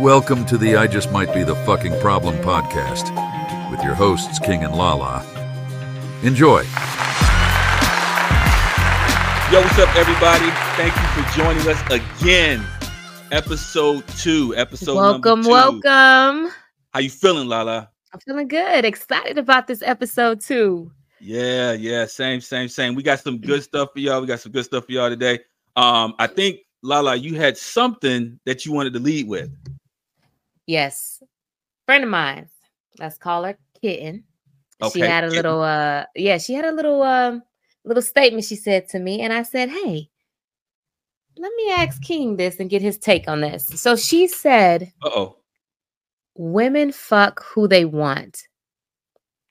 Welcome to the I Just Might Be the Fucking Problem podcast with your hosts, King and Lala. Enjoy. Yo, what's up, everybody? Thank you for joining us again. Episode two. Episode welcome, two. welcome. How you feeling, Lala? I'm feeling good. Excited about this episode too. Yeah, yeah, same, same, same. We got some good stuff for y'all. We got some good stuff for y'all today. Um, I think Lala, you had something that you wanted to lead with. Yes, friend of mine. Let's call her Kitten. She had a Kitten. little, uh, yeah, she had a little, um, little statement she said to me, and I said, "Hey, let me ask King this and get his take on this." So she said, Uh oh. "Women fuck who they want,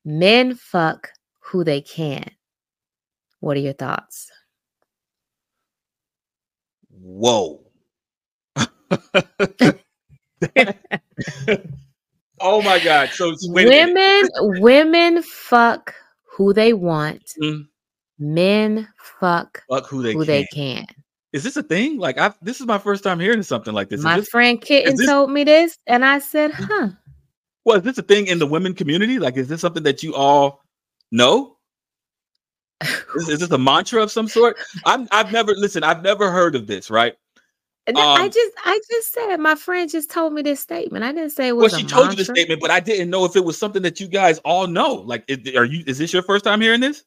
men fuck who they can." What are your thoughts? Whoa. oh my God. So wait a minute. women women fuck who they want Mm. men fuck Fuck who they who can. they can Is this a thing? Like I this is my first time hearing something like this. Is my this friend kitten this- told me this and i said huh well, is this a thing in the women community? Like, is this something that you all know? Is, is this a mantra of some sort? I'm, I've never listen. I've never heard of this. Right? And i Um, just i just said my friend just told me this statement i didn't say it Well, she told you the statement, but I didn't know if it was something that you guys all know. Like, is, are you? Is this your first time hearing this?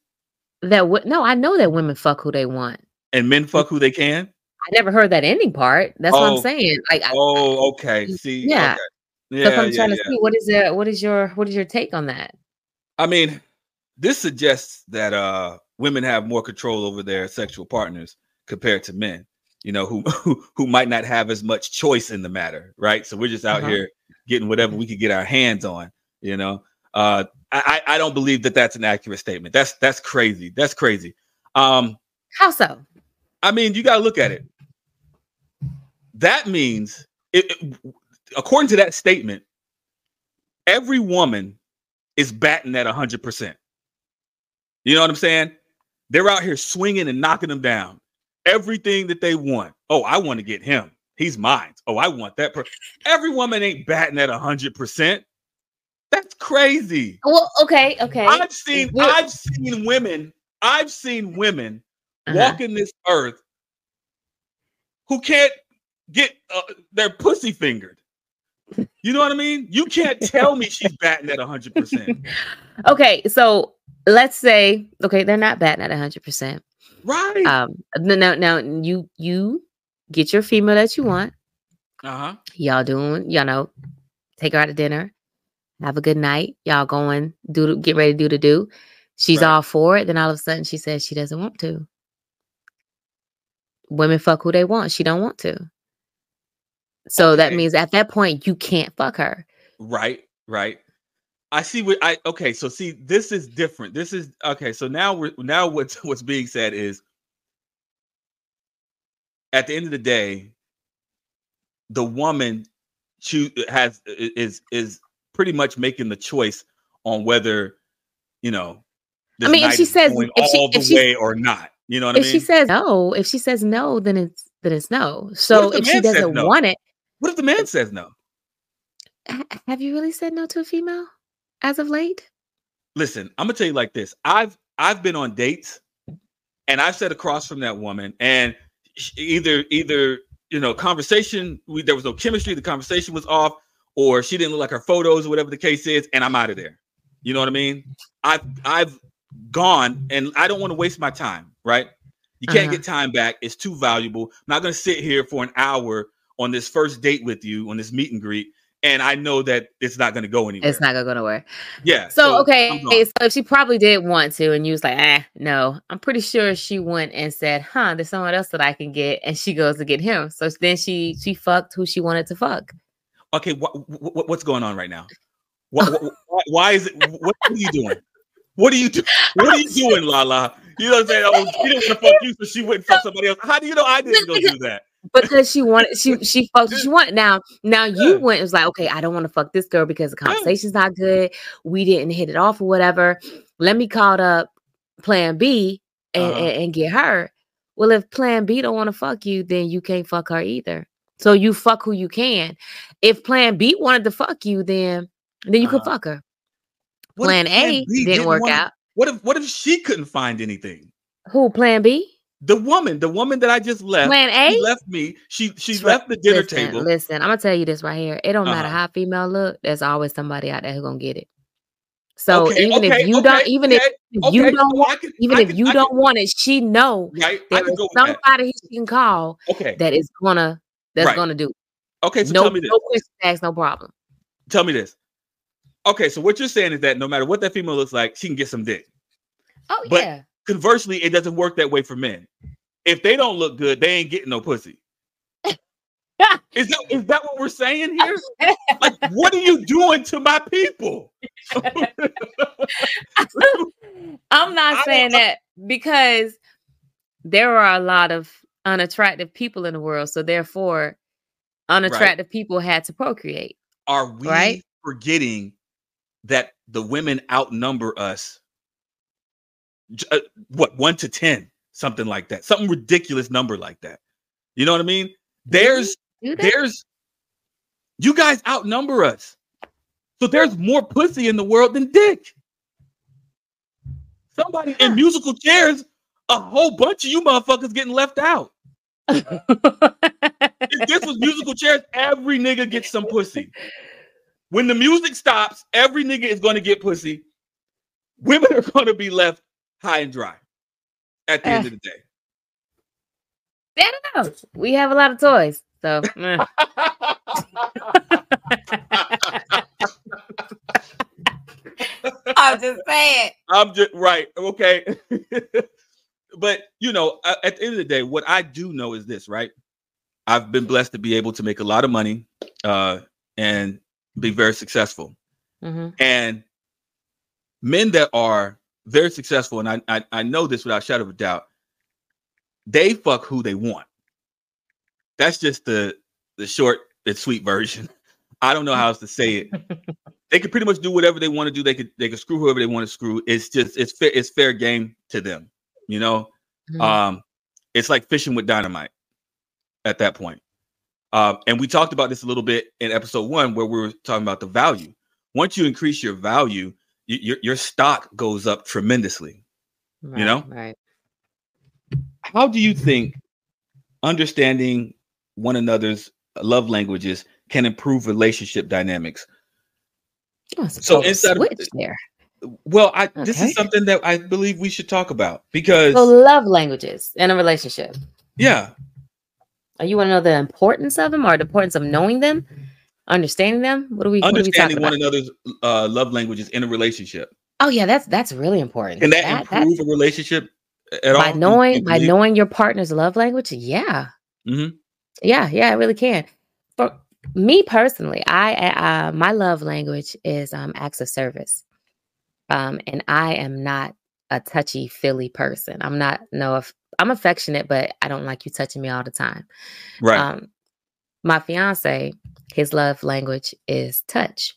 that w- no i know that women fuck who they want And men fuck who they can. i never heard that ending part that's what Oh. i'm saying like I- Oh, okay. See, Yeah. okay. so yeah, i'm yeah, trying yeah. to see what is your what is your what is your take on that I mean, this suggests that uh women have more control over their sexual partners compared to men, you know, who who, who might not have as much choice in the matter, right? So we're just out Uh-huh. here getting whatever we could get our hands on, you know. Uh I I don't believe that that's an accurate statement. That's that's crazy. That's crazy. Um how so I mean, you got to look at it. That means, it, it- according to that statement, every woman is batting at 100%. You know what I'm saying? They're out here swinging and knocking them down. Everything that they want. Oh, I want to get him. He's mine. Oh, I want that. Per-. Every woman ain't batting at 100%. That's crazy. well okay okay I've seen We're- I've seen women, I've seen women Uh-huh. walking this earth who can't get uh, their pussy fingered. You know what I mean? You can't tell me she's batting at 100%. okay so let's say okay they're not batting at 100% Right. um no no now you you get your female that you want Uh-huh. y'all doing y'all know take her out to dinner have a good night y'all going do get ready to do the do she's Right. all for it then all of a sudden she says she doesn't want to women fuck who they want she don't want to so that means at that point you can't fuck her Right, right. I see what I okay, so see this is different. This is okay, so now we're now what's what's being said is at the end of the day, the woman choose has i- is is pretty much making the choice on whether you know this mean, if she says- if she- all the if she- way or not. You know what if I mean? If she says no if she says no then it's then it's no so the if she doesn't no? want it what if the man says no? Ha- have you really said no to a female as of late? listen, I'm gonna tell you like this. I've I've been on dates, and I've sat across from that woman, and either either you know conversation we, there was no chemistry, the conversation was off, or she didn't look like her photos, or whatever the case is, and I'm out of there. You know what I mean? I've I've gone, and I don't want to waste my time. Right? You can't Uh-huh. get time back. It's too valuable. I'm not gonna sit here for an hour on this first date with you on this meet and greet. And I know that it's not going to go anywhere. It's not gonna go nowhere. Yeah. So, okay, I'm so if she probably did want to, and you was like, ah, no, I'm pretty sure she went and said, huh, there's someone else that I can get, and she goes to get him. So then she she fucked who she wanted to fuck. okay, what, what what's going on right now? What, why, why is it? What are you doing? What are you do? What are you doing, Lala? You know what I'm saying? Oh, she didn't want to fuck you, so she went and fuck somebody else. How do you know I didn't go do that? Because she wanted she she fucked she wanted. Now now you went and was like, okay, I don't want to fuck this girl because the conversation's not good. We didn't hit it off or whatever. Let me call up plan B and, Uh-huh. and, and get her. Well, if plan B don't want to fuck you, then you can't fuck her either. So you fuck who you can. If Plan B wanted to fuck you, then then you could Uh-huh. fuck her. What Plan A B didn't work wanna- out. What if what if she couldn't find anything? Who? Plan B? The woman, the woman that I just left, Plan A? she left me. She she left the dinner listen, table. Listen, I'm gonna tell you this right here. It don't matter Uh-huh. how female look. There's always somebody out there who gonna get it. So Okay, even okay, if you okay, don't, even if you don't want, can- even I if you I don't can- want it, she know right, there can is that. somebody she can call Okay, that is gonna that's Right. gonna do. it. okay. So no, tell me this. no questions asked, no problem. Tell me this. Okay, so what you're saying is that no matter what that female looks like, she can get some dick. Oh But- yeah. Conversely, it doesn't work that way for men. If they don't look good, they ain't getting no pussy. is that is that what we're saying here? Like, what are you doing to my people? I'm not saying that because there are a lot of unattractive people in the world. So therefore, unattractive people had to procreate. Are we Right? forgetting that the women outnumber us? Uh, what one to ten, something like that, something ridiculous number like that. You know what I mean? There's there's you guys outnumber us. So there's more pussy in the world than dick. Somebody in musical chairs, a whole bunch of you motherfuckers getting left out. If this was musical chairs, every nigga gets some pussy. When the music stops, every nigga is going to get pussy. Women are going to be left high and dry at the end Eh. of the day. I don't know. We have a lot of toys. So eh. I'm just saying. I'm just right. Okay. but you know, at the end of the day, what I do know is this, right? I've been blessed to be able to make a lot of money uh, and be very successful. Mhm. And men that are very successful, and I, I I know this without a shadow of a doubt, they fuck who they want. That's just the the short and sweet version. I don't know how else to say it. they could pretty much do whatever they want to do. They could they could screw whoever they want to screw. It's just it's fair it's fair game to them. You know, Mhm. um, it's like fishing with dynamite at that point. Um, and we talked about this a little bit in episode one, where we were talking about the value. Once you increase your value, your your stock goes up tremendously. Right, know? right. How do you think understanding one another's love languages can improve relationship dynamics? Oh, So inside of- there. Well, I this is something that I believe we should talk about because So love languages in a relationship. yeah, Are you want to know the importance of them or the importance of knowing them, understanding them? What are we? Are we understanding one about? another's uh, love languages in a relationship Oh yeah, that's that's really important. can that, That- improve a relationship at by You- knowing by knowing your partner's love language yeah Mhm. yeah yeah it really can for me personally i uh, my love language is um acts of service um and i am not a touchy feely person i'm not no if i'm affectionate but i don't like you touching me all the time right, um my fiance his love language is touch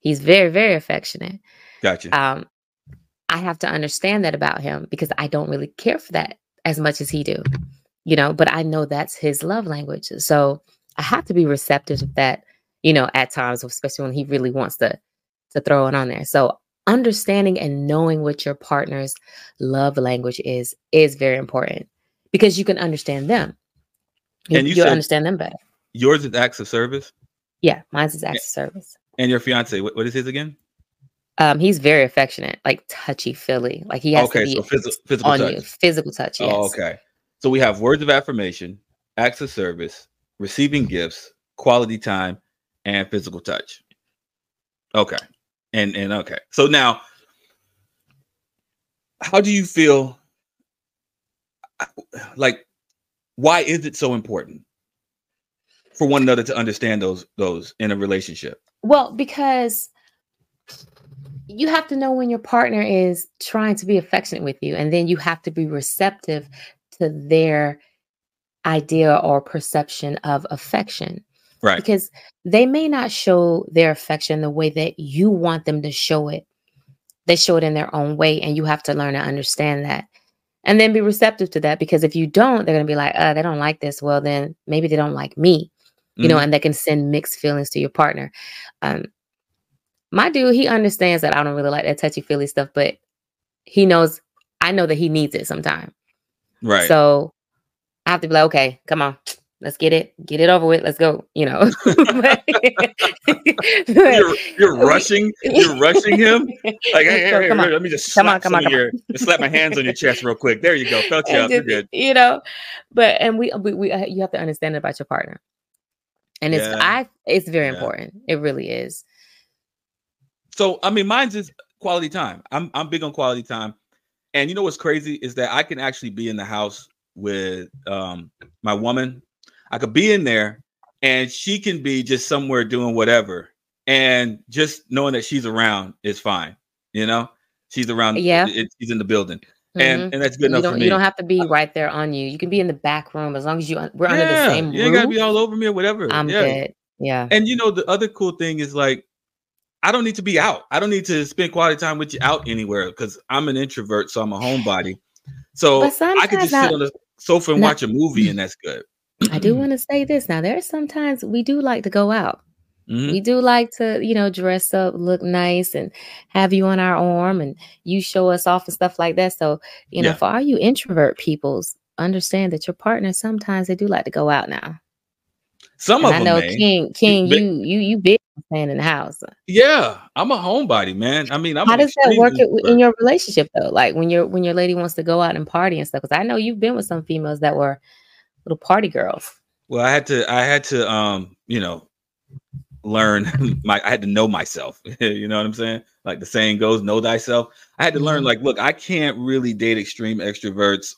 he's very very affectionate gotcha. um, I have to understand that about him because I don't really care for that as much as he do, you know. But I know that's his love language, so I have to be receptive of that, you know, at times, especially when he really wants to to throw it on there. So understanding and knowing what your partner's love language is is very important because you can understand them. You, And you you'll said- understand them better. Yours is acts of service, Yeah, mine's is acts of service. and your fiance, what, what is his again? Um, he's very affectionate, like touchy feely. Like he has okay, to be so phys- physical on touch. you, physical touch. Yes. Oh, okay. So we have words of affirmation, acts of service, receiving gifts, quality time, and physical touch. Okay. And and okay. So now how do you feel like why is it so important for one another to understand those those in a relationship? Well, because you have to know when your partner is trying to be affectionate with you, and then you have to be receptive to their idea or perception of affection. Right. Because they may not show their affection the way that you want them to show it. They show it in their own way, and you have to learn to understand that. And then be receptive to that because if you don't, they're going to be like, uh, they don't like this. Well, then maybe they don't like me. You know, Mhm. and that can send mixed feelings to your partner. Um, my dude, he understands that I don't really like that touchy feely stuff, but he knows I know that he needs it sometime. right. So I have to be like, okay, come on, let's get it, get it over with, let's go. You know, But- you're, you're rushing. You're rushing him. Like, hey, hey, So hey, come on. let me just Come on, slap come on, come your, slap my hands on your chest real quick. There you go. Felt you and up. You're just, good. you know but and we we, we uh, you have to understand about your partner and it's Yeah. i it's very Yeah. important it really is So I mean, mine's is quality time. I'm I'm big on quality time, and you know what's crazy is that I can actually be in the house with um my woman. I could be in there, and she can be just somewhere doing whatever, and just knowing that she's around is fine. You know, she's around. Yeah. she's in the building, And mm-hmm. and that's good you enough don't for me. you don't have to be right there on you you can be in the back room as long as you we're under the Yeah, same you ain't gotta be all over me or whatever. i'm yeah. good yeah And you know, the other cool thing is like, I don't need to be out. I don't need to spend quality time with you out anywhere because I'm an introvert, so I'm a homebody. So I could just sit on the sofa and not- watch a movie, and that's good. i do want to say this now There there's sometimes we do like to go out Mhm. we do like to you know dress up look nice and have you on our arm and you show us off and stuff like that. So you know Yeah. for all you introvert peoples understand that your partner sometimes they do like to go out now. Some and of i know king king but- you you you big staying in the house. Yeah, I'm a homebody, man. I mean, I'm how does that work in your relationship though? Like when your when your lady wants to go out and party and stuff because i know you've been with some females that were little party girls. Well, I had to, I had to, um, you know, learn my, I had to know myself. you know what I'm saying? Like the saying goes, know thyself. I had to learn, Mhm. like, look, I can't really date extreme extroverts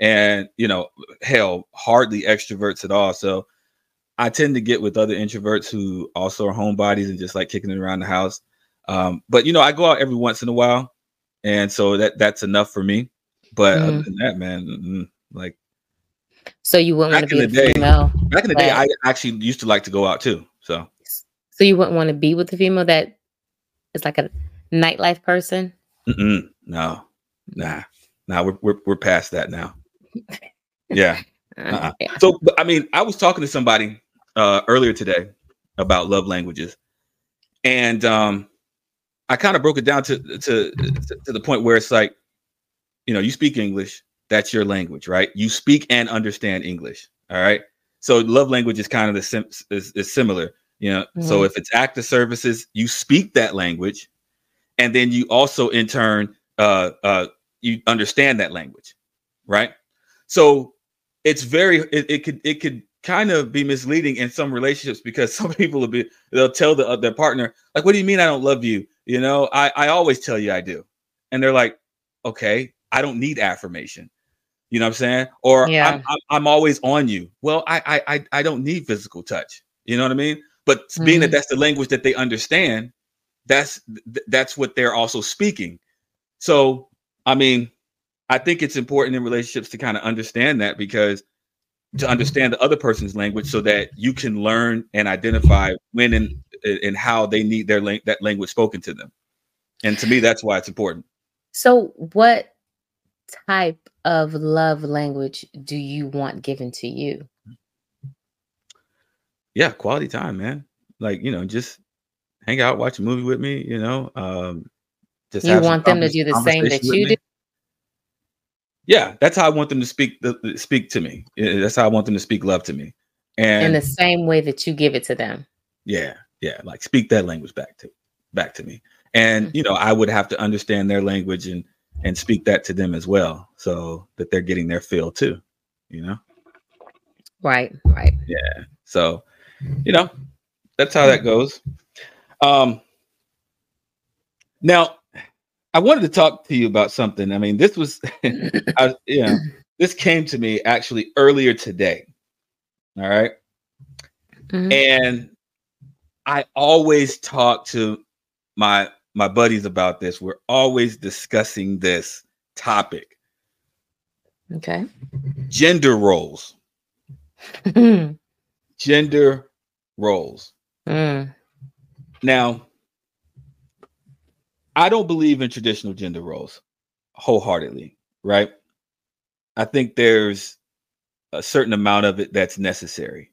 and, you know, hell, hardly extroverts at all. So I tend to get with other introverts who also are homebodies and just like kicking it around the house. Um, but you know, I go out every once in a while, and so that that's enough for me. But other Mhm. than that, man, mm, like so you wouldn't want to be a day- female back in the day, I actually used to like to go out too. So So you wouldn't want to be with a female that is like a nightlife person? Mm-mm, no, nah, nah. We're we're we're past that now. Yeah. Uh, Uh-uh. yeah. So I mean, I was talking to somebody uh, earlier today about love languages, and um, I kind of broke it down to, to to the point where it's like, you know, you speak English, that's your language, right? You speak and understand English. All right. So love language is kind of the sim- is, is similar. You know, so Mhm. if it's active services, you speak that language, and then you also in turn uh, uh, you understand that language, right? So it's very it, it could it could kind of be misleading in some relationships because some people will be they'll tell the, uh, their partner like what do you mean i don't love you? You know i i always tell you i do. And they're like okay i don't need affirmation. You know what i'm saying? Or Yeah. I'm, I'm, I'm always on you. Well I, I i i don't need physical touch. You know what i mean but being that Mhm. that's the language that they understand that's that's what they're also speaking so i mean i think it's important in relationships to kind of understand that because to understand the other person's language so that you can learn and identify when and and how they need their lang- that language spoken to them and to me that's why it's important So what type of love language do you want given to you? Yeah quality time man like you know just hang out watch a movie with me you know um just You want them to do the same that you do? yeah that's how i want them to speak the, speak to me that's how i want them to speak love to me and In the same way that you give it to them. Yeah, yeah, like speak that language back to back to me. And Mhm. you know, I would have to understand their language and and speak that to them as well, so that they're getting their fill too. You know, Right, right. Yeah so you know, that's how that goes. Um, now, I wanted to talk to you about something. I mean, this was, I, you know, this came to me actually earlier today. All right. Mhm. and i always talk to my my buddies about this we're always discussing this topic Okay. gender roles gender roles now i don't believe in traditional gender roles wholeheartedly right i think there's a certain amount of it that's necessary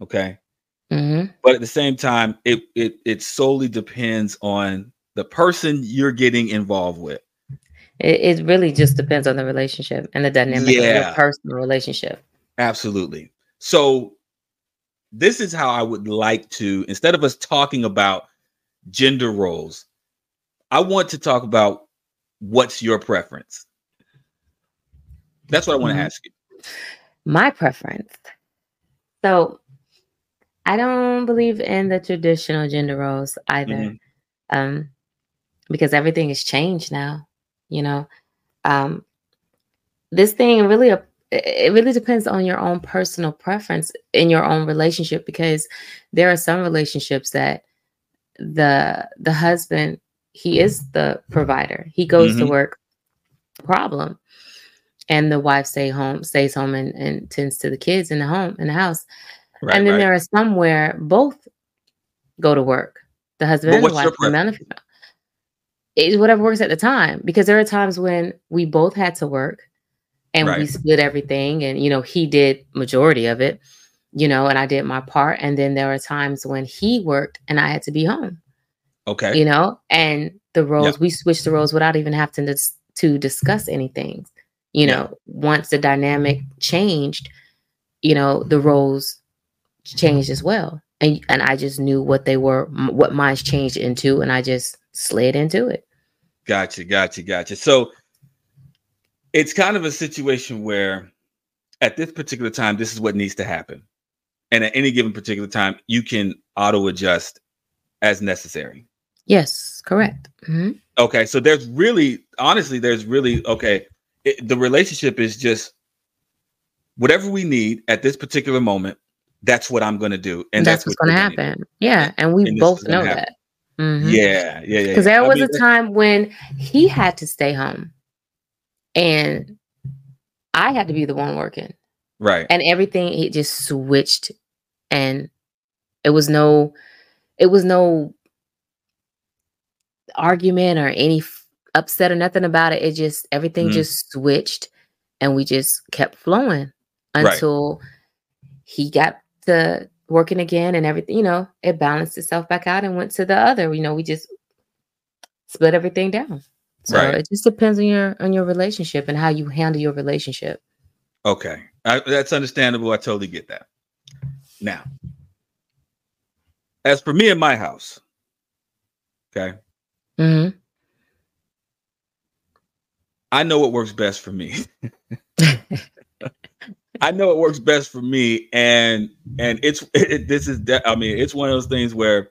okay Mhm. but at the same time, it it it solely depends on the person you're getting involved with. It, it really just depends on the relationship and the dynamic of Yeah. your personal relationship. Absolutely. So this is how I would like to instead of us talking about gender roles, I want to talk about what's your preference. That's what I want to Mhm. ask you. My preference. So I don't believe in the traditional gender roles either. Mhm. Um, because everything has changed now, you know. Um this thing really it really depends on your own personal preference in your own relationship because there are some relationships that the the husband he is the provider he goes to Mhm. work problem and the wife stay home stays home and, and tends to the kids in the home in the house Right, and then right. there are some where both go to work the husband and the wife the man female. it's whatever works at the time because there are times when we both had to work and we split everything and you know he did majority of it you know and i did my part and then there are times when he worked and i had to be home okay. you know and the roles we switched the roles without even having to, dis- to discuss anything you Yeah. know once the dynamic changed you know the roles changed as well and and i just knew what they were what mine's changed into and i just slid into it Gotcha, gotcha, gotcha. So it's kind of a situation where at this particular time, this is what needs to happen. And at any given particular time, you can auto adjust as necessary. yes correct Mhm. Okay. So there's really, honestly, there's really, okay, it, the relationship is just whatever we need at this particular moment. That's what I'm going to do. And that's, that's, what's going to happen yeah and we And both know happen. that Mhm. Yeah. Yeah. Yeah. because yeah. there I was mean, a time when he had to stay home and i had to be the one working Right. and everything it just switched and it was no it was no argument or any f- upset or nothing about it it just everything Mhm. just switched and we just kept flowing Right. until he got to working again and everything you know it balanced itself back out and went to the other you know we just split everything down so Right. it just depends on your on your relationship and how you handle your relationship Okay, I, that's understandable. I totally get that. Now, as for me in my house, okay, mm-hmm. I know what works best for me. I know it works best for me, and and it's it, this is de- I mean it's one of those things where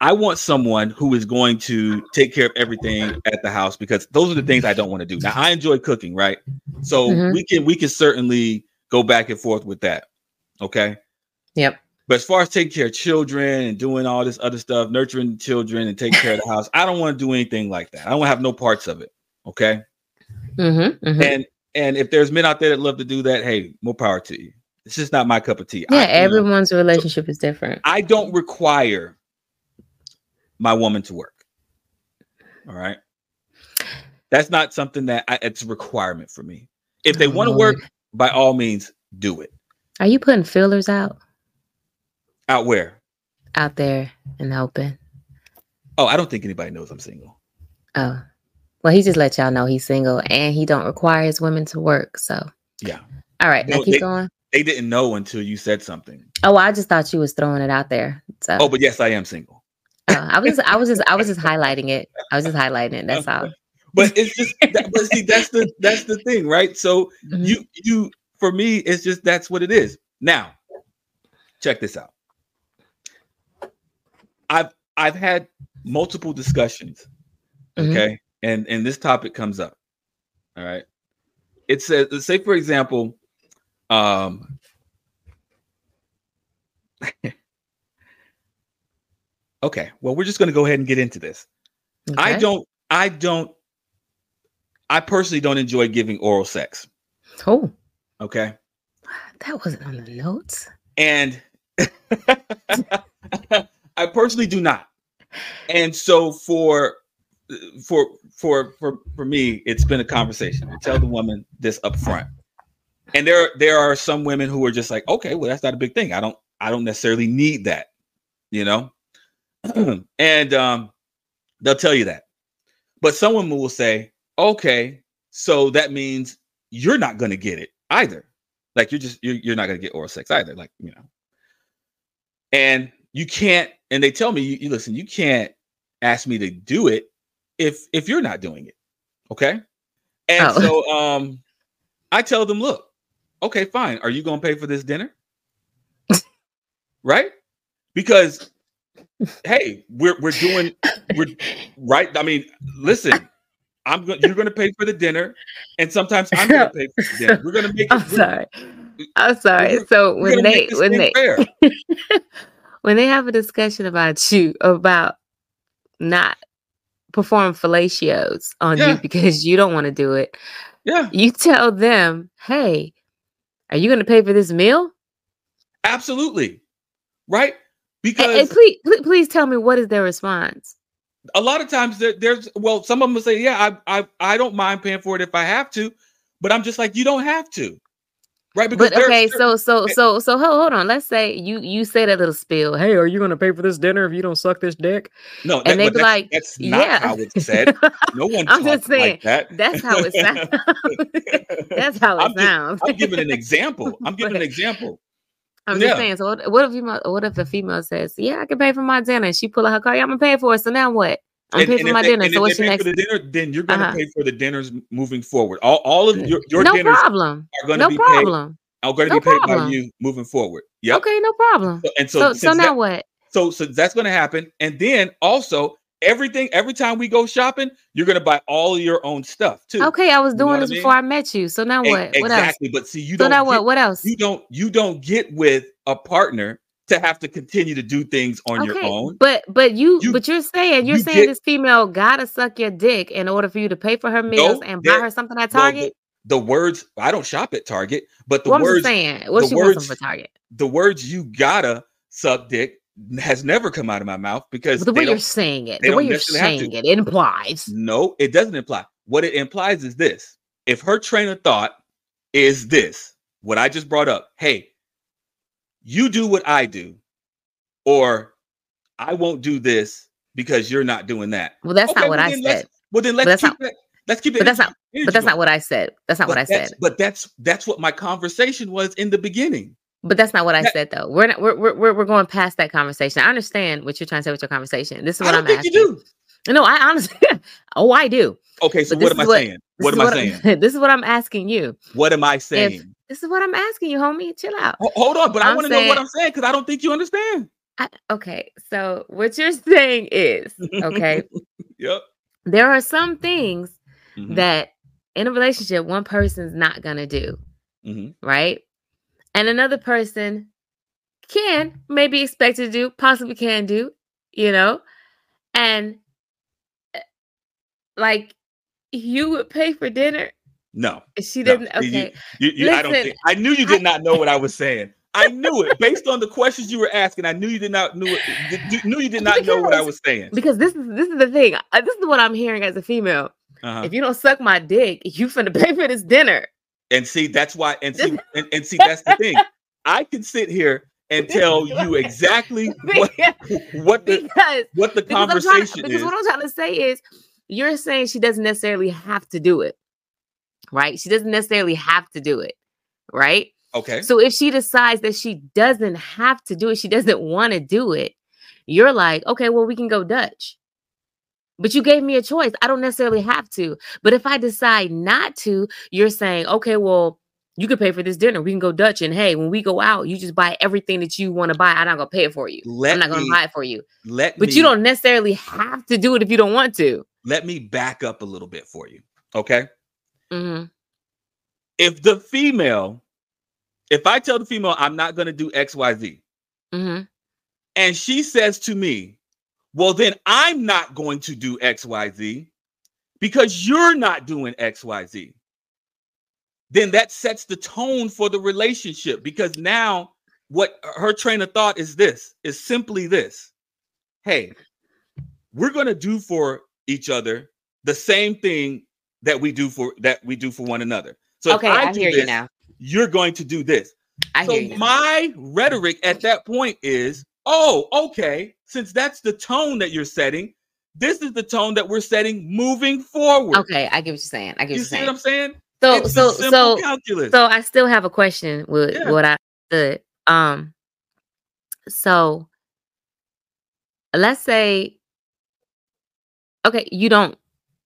I want someone who is going to take care of everything at the house because those are the things I don't want to do. Now I enjoy cooking, right? So Mhm. we can we can certainly go back and forth with that. Okay. yep But as far as taking care of children and doing all this other stuff, nurturing children and taking care of the house, I don't want to do anything like that. I don't have no parts of it. Okay. Mm-hmm, mhm. And and if there's men out there that love to do that, hey, more power to you. It's just not my cup of tea. Yeah, I, you know, everyone's relationship is different. I don't require my woman to work. All right. That's not something that I, it's a requirement for me. If they Oh, want to work, by all means, do it. Are you putting fillers out Out where? out there in the open? Oh, I don't think anybody knows I'm single. Oh, well, he just let y'all know he's single and he don't require his women to work. So, Yeah. all right, now keep they- going. They didn't know until you said something. Oh, I just thought you was throwing it out there. So, Oh, but yes, I am single. I was, I was just, I was just highlighting it. I was just highlighting it. That's all. But it's just that, but see, that's the that's the thing, right? So Mhm. you you for me, it's just that's what it is. Now, check this out. I've I've had multiple discussions, Mhm. okay, and and this topic comes up. All right, it says, say for example, um, okay, well, we're just going to go ahead and get into this. I don't, I don't, I personally don't enjoy giving oral sex. Oh, Okay. that wasn't on the notes. And I personally do not. And so for for for for for me, it's been a conversation. I tell the woman this up front. And there there are some women who are just like, okay, well, that's not a big thing. I don't I don't necessarily need that, you know? and um, they'll tell you that. But someone will say, okay, so that means you're not going to get it either. Like you're just, you're, you're not going to get oral sex either. Like, you know, and you can't, and they tell me, you, you listen, you can't ask me to do it if, if you're not doing it. Okay. And Oh. so, um, I tell them, look, okay, fine. Are you going to pay for this dinner? right? Because hey, we're we're doing we're right. I mean, listen, I'm going you're gonna pay for the dinner, and sometimes I'm gonna pay for the dinner. We're gonna make I'm we're- sorry. I'm sorry. So when they when they when they have a discussion about you about not perform fellatios on Yeah. you because you don't want to do it, Yeah, you tell them, "Hey, are you going to pay for this meal?" absolutely. Right? And, Because and please, please, please tell me what is their response. a lot of times there, there's well, some of them will say, Yeah, I, I I don't mind paying for it if I have to, but I'm just like, you don't have to. Right? Because But okay, so so eh so so hold, on. Let's say you you say that little spiel. Hey, are you going to pay for this dinner if you don't suck this dick? no, and that, they but be like, that's not yeah. how it's said. No one I'm just saying, like that. That's how it sounds. That's how it I'm just- sounds. I'm giving an example. I'm giving an example. I'm Yeah. just saying. So what, what if you what if the female says, "Yeah, I can pay for my dinner," and she pull out her card, "Yeah, I'm gonna pay for it." So now what? I'm And- paying and for my they- dinner. So what's your next? for the dinner? Then you're going to Uh-huh. pay for the dinners moving forward. All, all of your your no dinners problem. are to No be problem. paid. Are to No be paid by problem. you moving forward. Yep. Okay, no problem. So- And so, So so, now that- what? so so that's going to happen. And then also everything every time we go shopping, you're to buy all of your own stuff too. Okay, I was You know doing I this mean? before I met you. So now what? What else? exactly. But see, you So don't now get, what? What else? you don't you don't get with a partner to have to continue to do things on your own. but but you, You- but you're saying you're you saying get- this female gotta suck your dick in order for you to pay for her meals and buy her something at Well, the- Target. The, words I don't shop at Target, but the well, I'm words saying, what the words- from for Target. the words you gotta suck dick has never come out of my mouth because the way you're saying it, the way you're saying it, it implies. no, it doesn't imply. What it implies is this: if her train of thought is this, what I just brought up, hey, you do what I do, or I won't do this because you're not doing that. Well, that's Okay, not what well I said. Well, then But let's keep that. Let's keep it. But that's not. But that's going. not what I said. That's not But what I said. But that's that's what my conversation was in the beginning. But that's not what I that- said though. We're not. We're, we're we're going past that conversation. I understand what you're trying to say with your conversation. This is I what I'm think asking. you do. No, I honestly. oh, I do. Okay, so what am I what- saying? What am I saying? this is what I'm asking you. What am I saying? This is what I'm asking you, homie. Chill out. Ho- Hold on, but I I'm want to know what I'm saying because I don't think you understand. I, okay, so what you're saying is okay. Yep. there are some things Mhm, that in a relationship one person's not gonna do, mhm. right? And another person can maybe expected to do, possibly can do, you know, and uh, like you would pay for dinner. No, She No, didn't. you- Okay, you, you, I don't Listen, think. I knew you did not know what I was saying. I knew it based on the questions you were asking. I knew you did not knew it, knew you did not know what I was saying. because this is this is the thing. This is what I'm hearing as a female. Uh-huh. If you don't suck my dick, you finna pay for this dinner. And see, that's why. And see, and, and see, that's the thing. I can sit here and tell you exactly what what the because what the because, I'm because is. what I'm trying to say is you're saying she doesn't necessarily have to do it. Right? She doesn't necessarily have to do it. Right? Okay. So if she decides that she doesn't have to do it, she doesn't want to do it, you're like, okay, well, we can go Dutch. But you gave me a choice. I don't necessarily have to. But if I decide not to, you're saying, okay, well, you can pay for this dinner. We can go Dutch. And hey, when we go out, you just buy everything that you want to buy. I'm not going to pay it for you. Let I'm not me to buy it for you. let But me, you don't necessarily have to do it if you don't want to. let me back up a little bit for you. Okay. hmm If the female, if I tell the female I'm not going to do X, Y, Z, hmm and she says to me, "Well, then I'm not going to do X, Y, Z because you're not doing XYZ. Then that sets the tone for the relationship because now what her train of thought is this is simply this. Hey, we're going to do for each other the same thing that we do for that we do for one another. So okay, if I, I, hear this, you now. you're going to do this. I so hear you. my rhetoric at that point is, oh, okay, since that's the tone that you're setting, this is the tone that we're setting moving forward. okay, I get what you're saying. I get You what you're what I'm saying. saying? So It's so so calculus. so I still have a question with Yeah. what I said. Um so let's say okay, you don't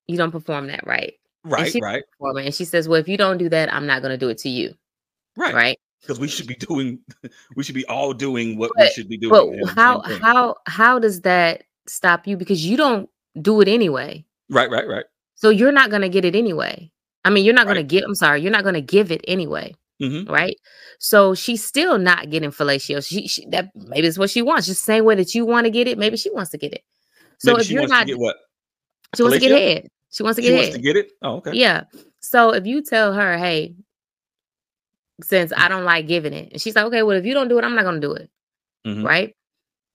you don't perform that right. right, right. And she says, Well, if you don't do that, I'm not gonna do it to you. right, Right. Because we should be doing, we should be all doing what we should be doing. But how how how does that stop you? Because you don't do it anyway. Right, right, right. So you're not gonna get it anyway. I mean, you're not gonna Right. get. I'm sorry, you're not gonna give it anyway, Mhm. right? So she's still not getting fellatio. She, she that maybe it's what she wants. Just the same way that you want to get it, maybe she wants to get it. So Maybe if she you're wants not, to get what? she wants to get head. She wants to She get wants to get it. Oh, okay. Yeah. So if you tell her, hey, since I don't like giving it, and she's like, okay, well, if you don't do it, I'm not gonna do it, Mhm. right?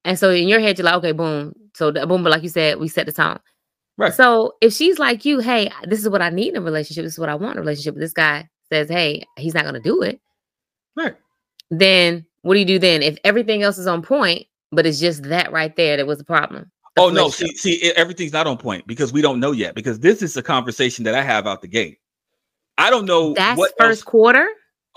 And so in your head, you're like, okay, boom. So the, boom, but like you said, we set the tone. Right. So if she's like you, hey, this is what I need in a relationship. This is what I want in a relationship. But this guy says, hey, he's not gonna do it. Right. Then what do you do then? If everything else is on point, but it's just that right there that was the problem. the Oh no, see, see, e- everything's not on point because we don't know yet. Because this is a conversation that I have out the gate. I don't know that's what first else- quarter.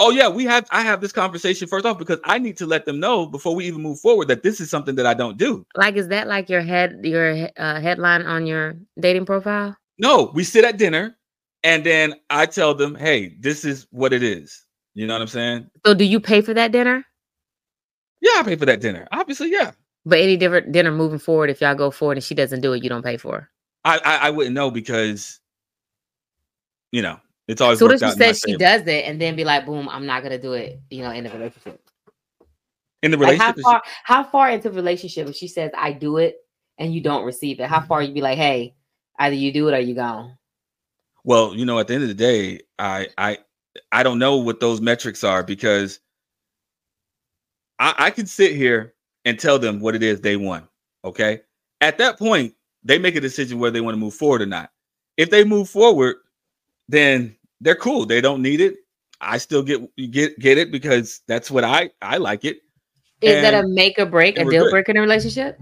Oh yeah, we have. I have this conversation first off because I need to let them know before we even move forward that this is something that I don't do. Like, is that like your head, your uh, headline on your dating profile? No, we sit at dinner, and then I tell them, "Hey, this is what it is." You know what I'm saying? So do you pay for that dinner? Yeah, I pay for that dinner. Obviously, yeah. But any different dinner moving forward, if y'all go forward and she doesn't do it, you don't pay for. her. I I, I wouldn't know because, you know, it's always So what if she out in my says she does it and then be like, boom, I'm not gonna do it, you know, in the relationship. in the Like how relationship. far how far into the relationship if she says I do it and you don't receive it, how far you be like, hey, either you do it or you gone. Well, you know, at the end of the day, I I I don't know what those metrics are because I, I can sit here and tell them what it is they want. Okay. At that point, they make a decision whether they want to move forward or not. If they move forward, then they're cool. They don't need it. I still get get get it because that's what I I like it. Is that a make or break, a deal breaker in a relationship?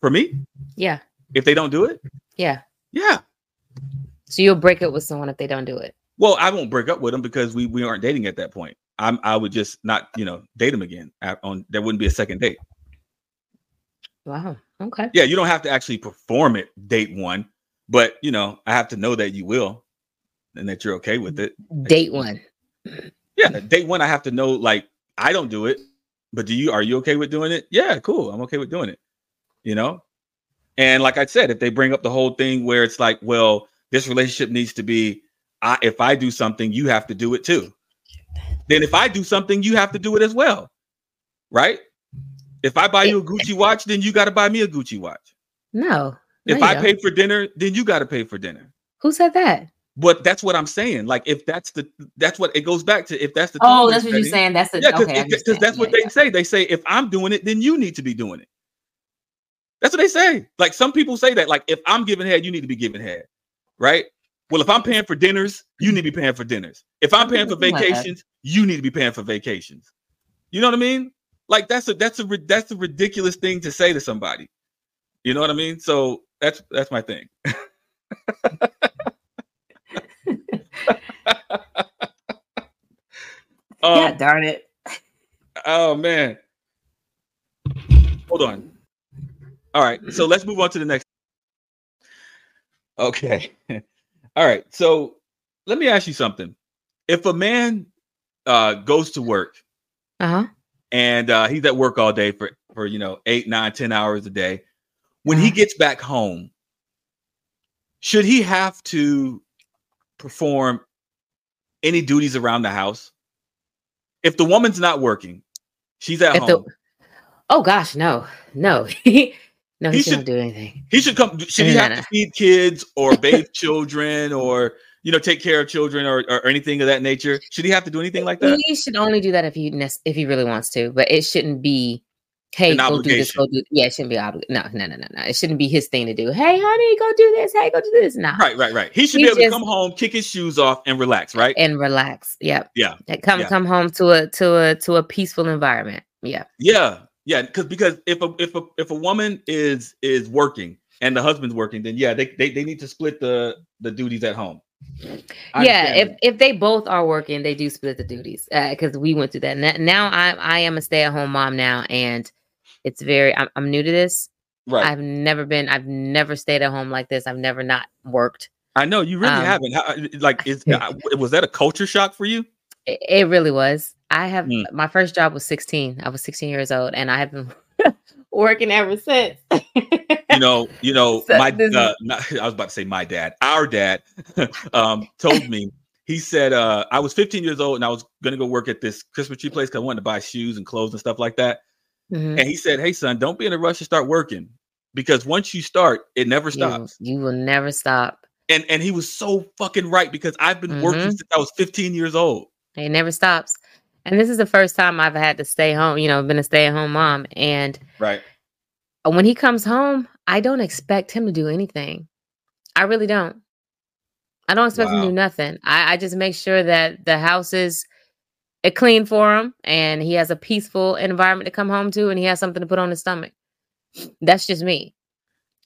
For me, Yeah. if they don't do it, Yeah. yeah. So you'll break up with someone if they don't do it. Well, I won't break up with them because we we aren't dating at that point. I'm I would just not you know date them again. On there wouldn't be a second date. Wow. Okay. Yeah, you don't have to actually perform it date one, but you know I have to know that you will, and that you're okay with it. Date one. Yeah, date one I have to know like I don't do it, but do you? Are you okay with doing it? Yeah, cool. I'm okay with doing it. You know, and like I said, if they bring up the whole thing where it's like, well, this relationship needs to be, I if I do something, you have to do it too. Then if I do something, you have to do it as well, right? If I buy you a Gucci watch, then you got to buy me a Gucci watch. No. If I don't. pay for dinner, then you got to pay for dinner. Who said that? But that's what I'm saying. Like if that's the that's what it goes back to. If that's the Oh, that's what you're saying. That's the Yeah, because okay. That's what Yeah, they say. They say if I'm doing it, then you need to be doing it. That's what they say. Like some people say that. Like if I'm giving head, you need to be giving head, right? Well, if I'm paying for dinners, you need to be paying for dinners. If I'm paying for people do like that. vacations, you need to be paying for vacations. You know what I mean? Like that's a that's a that's a ridiculous thing to say to somebody. You know what I mean? So that's that's my thing. yeah. Um, darn it. Oh man. Hold on. All right. So let's move on to the next. Okay. All right. So let me ask you something. If a man uh goes to work Uh huh. and uh he's at work all day for for you know eight, nine, ten hours a day, when he Uh-huh. gets back home, should he have to perform any duties around the house? If the woman's not working, she's at If the- home. Oh gosh, no, no, no. He, He shouldn't should- do anything. He should come. Should he No, have no. to feed kids or bathe children or you know take care of children or, or anything of that nature? Should he have to do anything like that? He should only do that if he if he really wants to, but it shouldn't be Hey, go do this. Go do. Yeah, it shouldn't be obligated. No, no, no, no, no. It shouldn't be his thing to do. Hey, honey, go do this. Hey, go do this. No. Right, right, right. He should He be able to come home, kick his shoes off, and relax. Right. And relax. Yep. Yeah, Come yeah. come home to a to a to a peaceful environment. Yeah. Yeah, yeah. Because because if a if a if a woman is is working and the husband's working, then yeah, they they, they need to split the the duties at home. I yeah. If that. if they both are working, they do split the duties. Uh, because we went through that. Now I I am a stay at home mom now, and it's very. I'm, I'm new to this. right, I've never been. I've never stayed at home like this. I've never not worked. I know you really um, haven't. How, like, is uh, was that a culture shock for you? It, it really was. I have Mm. my first job was 16. I was 16 years old, and I have been working ever since. You know, you know, So my uh, not, I was about to say my dad, our dad, um, told me. He said uh, I was 15 years old and I was gonna go work at this Christmas tree place because I wanted to buy shoes and clothes and stuff like that. Mhm. And he said, "Hey, son, don't be in a rush to start working because once you start, it never stops." you will never stop. And and he was so fucking right because I've been working Mhm. since I was 15 years old. It never stops. And this is the first time I've had to stay home. You know, been a stay at home mom. And Right. when he comes home, I don't expect him to do anything. I really don't. I don't expect him to do nothing. I, I just make sure that the house is uh, clean for him and he has a peaceful environment to come home to and he has something to put on his stomach. That's just me.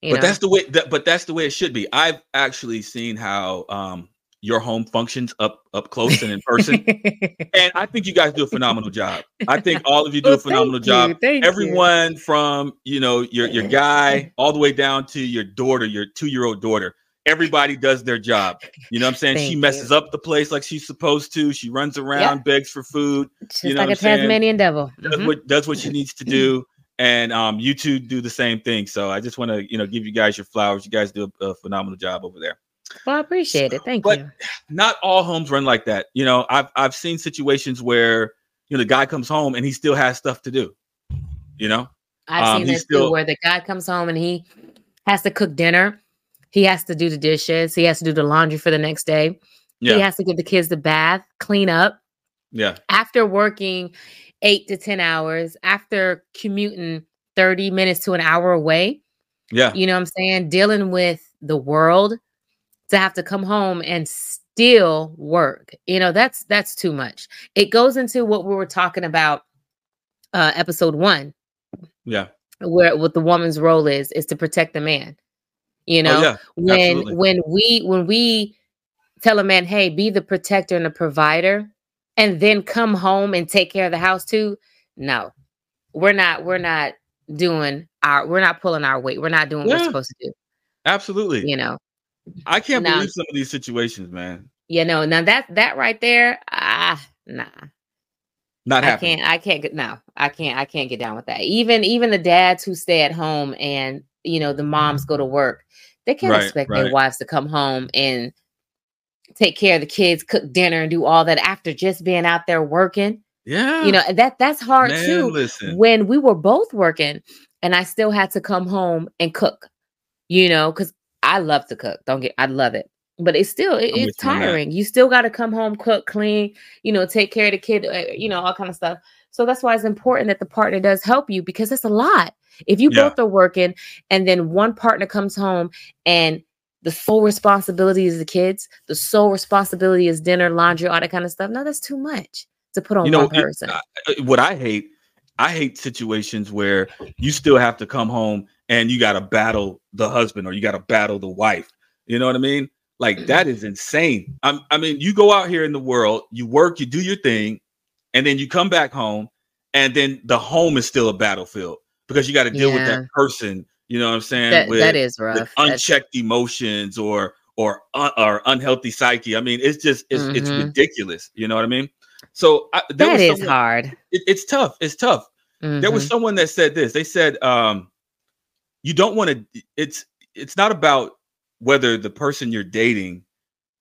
You but know? that's the way that, but that's the way it should be. I've actually seen how um your home functions up up close and in person. and I think you guys do a phenomenal job. I think all of you do Well, a phenomenal job. you, thank you. Everyone from you know your your guy all the way down to your daughter, your two year old daughter. Everybody does their job. You know what I'm saying? she messes you. up the place like she's supposed to. She runs around, begs for food, Just you know like what a? Tasmanian devil. does Mhm. what does what she needs to do. And um, you two do the same thing. So I just want to, you know, give you guys your flowers. You guys do a, a phenomenal job over there. Well, I appreciate it. Thank But- you. Not all homes run like that. You know, I've I've seen situations where you know the guy comes home and he still has stuff to do. You know, I've um, seen this still- too, where the guy comes home and he has to cook dinner. He has to do the dishes. He has to do the laundry for the next day. yeah, He has to give the kids the bath, clean up. yeah, After working eight to 10 hours, after commuting 30 minutes to an hour away, yeah, you know what I'm saying? Dealing with the world to have to come home and still work. You know, that's that's too much. It goes into what we were talking about uh episode 1 yeah. where what the woman's role is is to protect the man. You know, oh, yeah, when absolutely. when we when we tell a man, "Hey, be the protector and the provider," and then come home and take care of the house too. No, we're not. We're not doing our. We're not pulling our weight. We're not doing what we're supposed to do. absolutely. You know. I can't Now- believe some of these situations, man. You know. Now that that right there, ah, nah. Not happening. I can't. I can't get no. I can't. I can't get down with that. Even even the dads who stay at home and you know the moms go to work, they can't Right, expect right. their wives to come home and take care of the kids, cook dinner, and do all that after just being out there working. Yeah, You know that that's hard man, too. listen. When we were both working, and I still had to come home and cook. You know, because I love to cook. Don't get. I love it. But it's still it- it's tiring. You still got to come home, cook, clean, you know, take care of the kid, uh, you know, all kind of stuff. So that's why it's important that the partner does help you because it's a lot. If you Yeah. both are working and then one partner comes home and the sole responsibility is the kids, the sole responsibility is dinner, laundry, all that kind of stuff. No, that's too much to put on You know, one it- person. uh, what I hate, I hate situations where you still have to come home and you got to battle the husband or you got to battle the wife. You know what I mean? Like that is insane. I'm, I mean, you go out here in the world, you work, you do your thing, and then you come back home, and then the home is still a battlefield because you got to deal with that person. You know what I'm saying? that, with, that is rough. That's- unchecked emotions or or un, or unhealthy psyche. I mean, it's just it's it's Mhm. ridiculous. You know what I mean? So I, there that was is someone- hard. it- it's tough. It's tough. There was Mhm. someone that said this. They said, um, "You don't want to. It's it's not about whether the person you're dating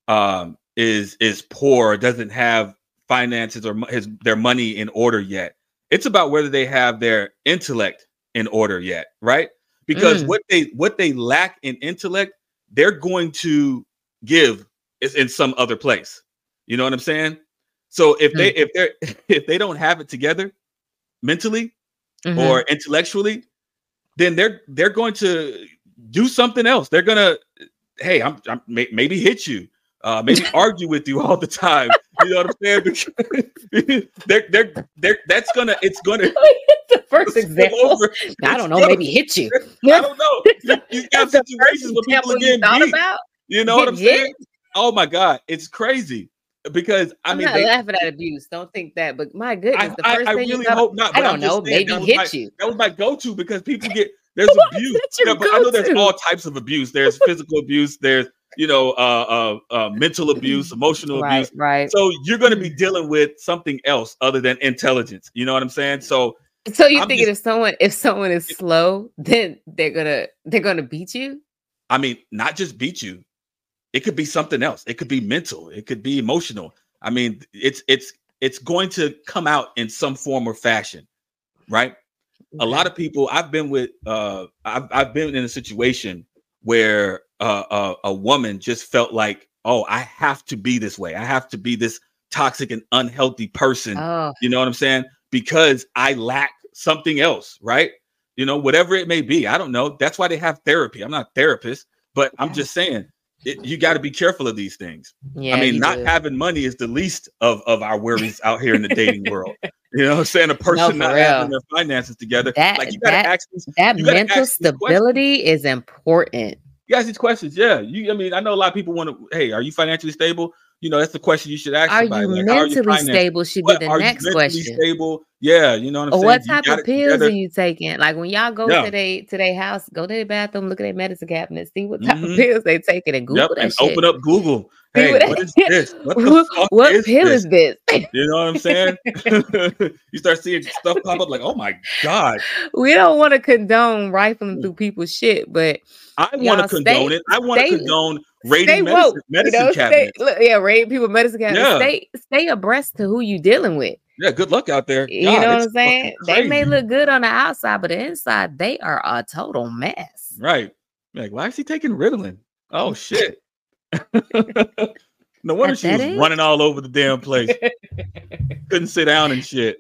um, is is poor, or doesn't have finances or his their money in order yet. It's about whether they have their intellect in order yet, right? Because Mm. what they what they lack in intellect, they're going to give is in some other place. You know what I'm saying? So if they if they're if they don't have it together mentally, Mhm. or intellectually, then they're they're going to do something else. They're gonna, hey, I'm, I'm may, maybe hit you, uh, maybe argue with you all the time. You know what I'm saying? They're they're they're that's gonna it's gonna the first example. I don't know, maybe hit you. I don't know. You, you got situations where people are you getting beat. about. You know what I'm hit? saying? Oh my god, it's crazy because I I'm mean, not they, laughing at abuse. Don't think that. But my goodness, I, the I, first I really thought- hope not. I don't know. saying Maybe hit my- you. That was my go-to because people get there's abuse. Yeah, but I know there's all types of abuse. There's physical abuse. There's you know uh, uh, uh, mental abuse, emotional Right, abuse. right. So you're going to be dealing with something else other than intelligence. You know what I'm saying? So So you I'm thinking just- if someone if someone is slow, then they're gonna they're gonna beat you? I mean, not just beat you. It could be something else. It could be mental. It could be emotional. I mean, it's it's it's going to come out in some form or fashion, right? A lot of people. I've been with. Uh, I've I've been in a situation where uh, uh, a woman just felt like, oh, I have to be this way. I have to be this toxic and unhealthy person. Oh, You know what I'm saying? Because I lack something else, right? You know, whatever it may be. I don't know. That's why they have therapy. I'm not a therapist, but I'm just saying it, you got to be careful of these things. yeah. I mean, not do. having money is the least of, of our worries out here in the dating world. You know what I'm saying? A person for not real. having their finances together. That- like you gotta that- ask these, that mental stability is important. you ask these questions. Yeah. You I mean, I know a lot of people want to, hey, are you financially stable? You know, that's the question you should ask Are somebody. you like, how are mentally stable? Should What- be the you next mentally question. Stable? Yeah, you know what I'm saying. what type got of pills together. are you taking? Like when y'all go Yeah. to their to their house, go to their bathroom, look at their medicine cabinet, see what type Mhm. of pills they taking, and Google Yep, that and shit. open up Google. Hey, what- is this? What the fuck what is pill this? is this? You know what I'm saying? you start seeing stuff pop up like, oh my god, we don't want to condone rifling through people's shit, but I want to condone stay- it. I want to condone raiding woke. medicine, medicine you know, cabinets. stay, look, yeah, raid people medicine cabinet. Yeah. Stay stay abreast to who you dealing with. Yeah, good luck out there. You know what I'm saying? They may look good on the outside, but the inside they are a total mess. right. Like, why is he taking Ritalin? Oh shit. no wonder At she was age? running all over the damn place. Couldn't sit down and shit.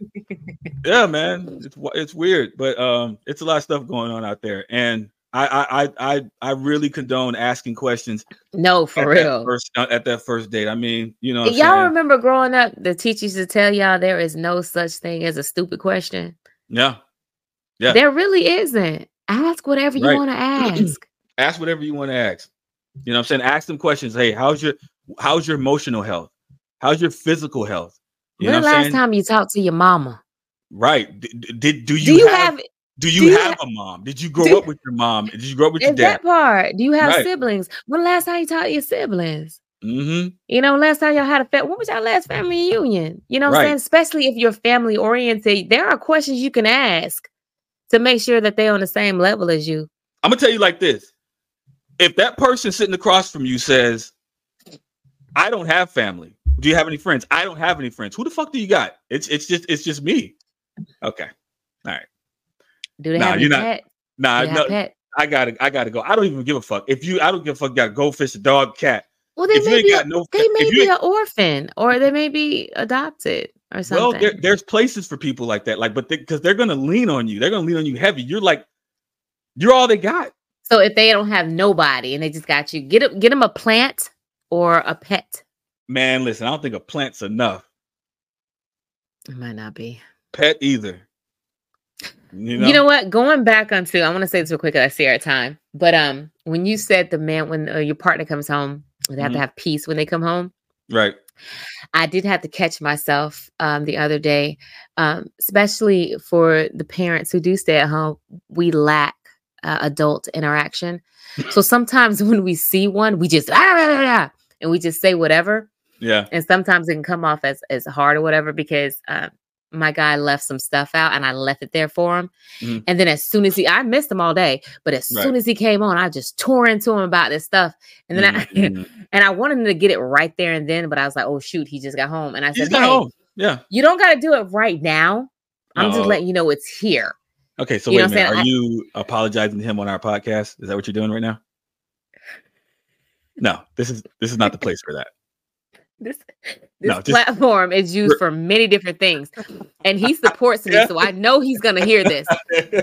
yeah, man, it's it's weird, but um, it's a lot of stuff going on out there, and I I I I, I really condone asking questions No, for real. First, uh, at that first date. I mean, you know, Y'all saying? remember growing up, the teachers to tell y'all there is no such thing as a stupid question. yeah. Yeah. There really isn't. Ask whatever you Right. want to ask. Ask whatever you want to ask. You know, what I'm saying, ask them questions. Hey, how's your how's your emotional health? How's your physical health? You when the last saying? time you talked to your mama? Right. D- Did do you, Do you have, have, do you do you have a mom? Did you grow do- up with your mom? Did you grow up with your is dad? that part? Do you have Right. siblings? When the last time you talked to your siblings? Mm-hmm. You know, last time y'all had a family, what was your last family reunion? You know what Right. I'm saying? Especially if you're family oriented, there are questions you can ask to make sure that they're on the same level as you. I'm gonna tell you like this: if that person sitting across from you says, "I don't have family," do you have any friends? I don't have any friends. Who the fuck do you got? It's it's just it's just me. Okay, Do they Nah, have you're not- pet? nah, no, pet? I gotta I gotta go. I don't even give a fuck. If you, I don't give a fuck. You Got go fish, a dog, cat. Well, they If may be got a, no, they if may be an orphan or they may be adopted or something. well, there, there's places for people like that. Like, but because they, are gonna lean on you, they're gonna lean on you heavy. You're like, you're all they got. so if they don't have nobody and they just got you, get them, get them a plant or a pet. Man, listen, I don't think a plant's enough. It might not be. Pet either. You know. You know what? Going back onto, I want to say this real quick. I see our time, but um, when you said the man when uh, your partner comes home, they have Mhm. to have peace when they come home. Right. I did have to catch myself um, the other day, um, especially for the parents who do stay at home. We lack uh, adult interaction, so sometimes when we see one, we just "Ah, ah, ah, ah," and we just say whatever, Yeah. and sometimes it can come off as as hard or whatever because uh, my guy left some stuff out and I left it there for him. Mhm. And then as soon as he, I missed him all day, but as Right. soon as he came on, I just tore into him about this stuff. And then I, Mhm. and I wanted him to get it right there and then, but I was like, oh shoot, he just got home. And I said, hey, home. Yeah. you don't got to do it right now. I'm Uh-oh. just letting you know it's here. Okay. So You wait a minute. Are I- you apologizing to him on our podcast? Is that what you're doing right now? No. This is this is not the place for that. This this No, just- platform is used for many different things, and he supports me, so I know he's gonna hear this.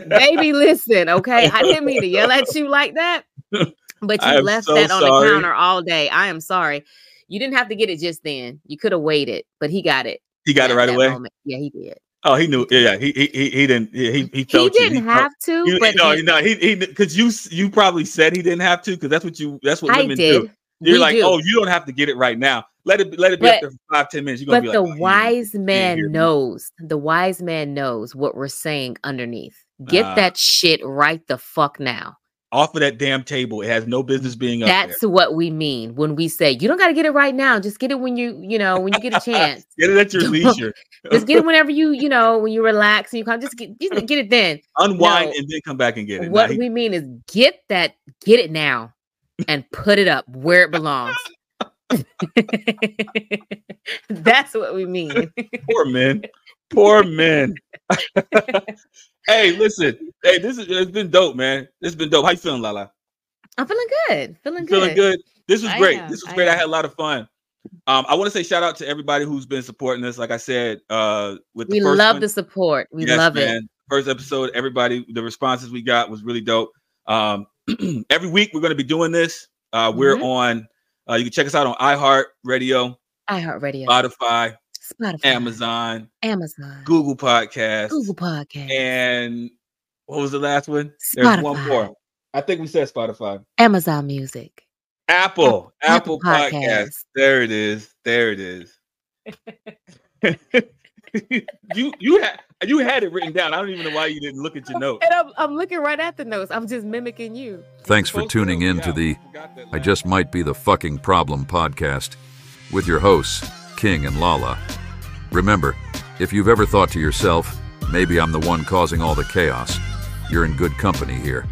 Baby, listen, okay? I didn't mean to yell at you like that, but you left so that on sorry. the counter all day. I am sorry. You didn't have to get it just then. You could have waited, but he got it. he got it right away. moment. Yeah, he did. Oh, he knew. Yeah, yeah. He he he, he didn't. He he, he He felt didn't have to, You, but no, he- no, he he because you you probably said he didn't have to because that's what you that's what I women did. do. You're We like, do. oh, you don't have to get it right now. Let it let it be up there for five ten minutes. You're gonna But be the like, oh, wise man me. knows. The wise man knows what we're saying underneath. Get Ah. that shit right the fuck now. off of that damn table. It has no business being up That's what we mean when we say you don't got to get it right now. Just get it when you, you know, when you get a chance. Get it at your leisure. just get it whenever you, you know, when you relax and you come. Just get, just get it then. Unwind No. and then come back and get it. What he- we mean is get that, get it now, and put it up where it belongs. That's what we mean. poor men. Poor men. hey, listen. Hey, this is it's been dope, man. This has been dope. How you feeling, Lala? I'm feeling good. Feeling good. feeling good? This was I great. am, This was I great. I am. had a lot of fun. Um, I want to say shout out to everybody who's been supporting us. Like I said, uh, with the We love one, the support. We yes, love it. man. First episode, everybody, the responses we got was really dope. Um, every week we're going to be doing this. Uh, we're Mhm. on. Uh, you can check us out on iHeart Radio, iHeartRadio, Spotify, Spotify, Amazon, Amazon, Google Podcast, Google Podcast, and what was the last one? There's one more. I think we said Spotify. Amazon Music. Apple, Apple, Apple Podcast. Podcasts. There it is. There it is. you you had you had it written down. I don't even know why you didn't look at your notes. And I'm, I'm looking right at the notes. I'm just mimicking you. Thanks for tuning in to the I forgot that I last- Just Might Be the Fucking Problem podcast with your hosts, King and Lala. Remember, if you've ever thought to yourself, maybe I'm the one causing all the chaos, you're in good company here.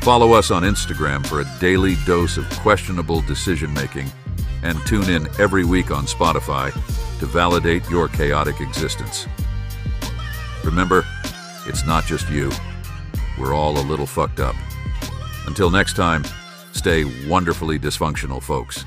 Follow us on Instagram for a daily dose of questionable decision making and tune in every week on Spotify to validate your chaotic existence. Remember, it's not just you. We're all a little fucked up. Until next time, stay wonderfully dysfunctional, folks.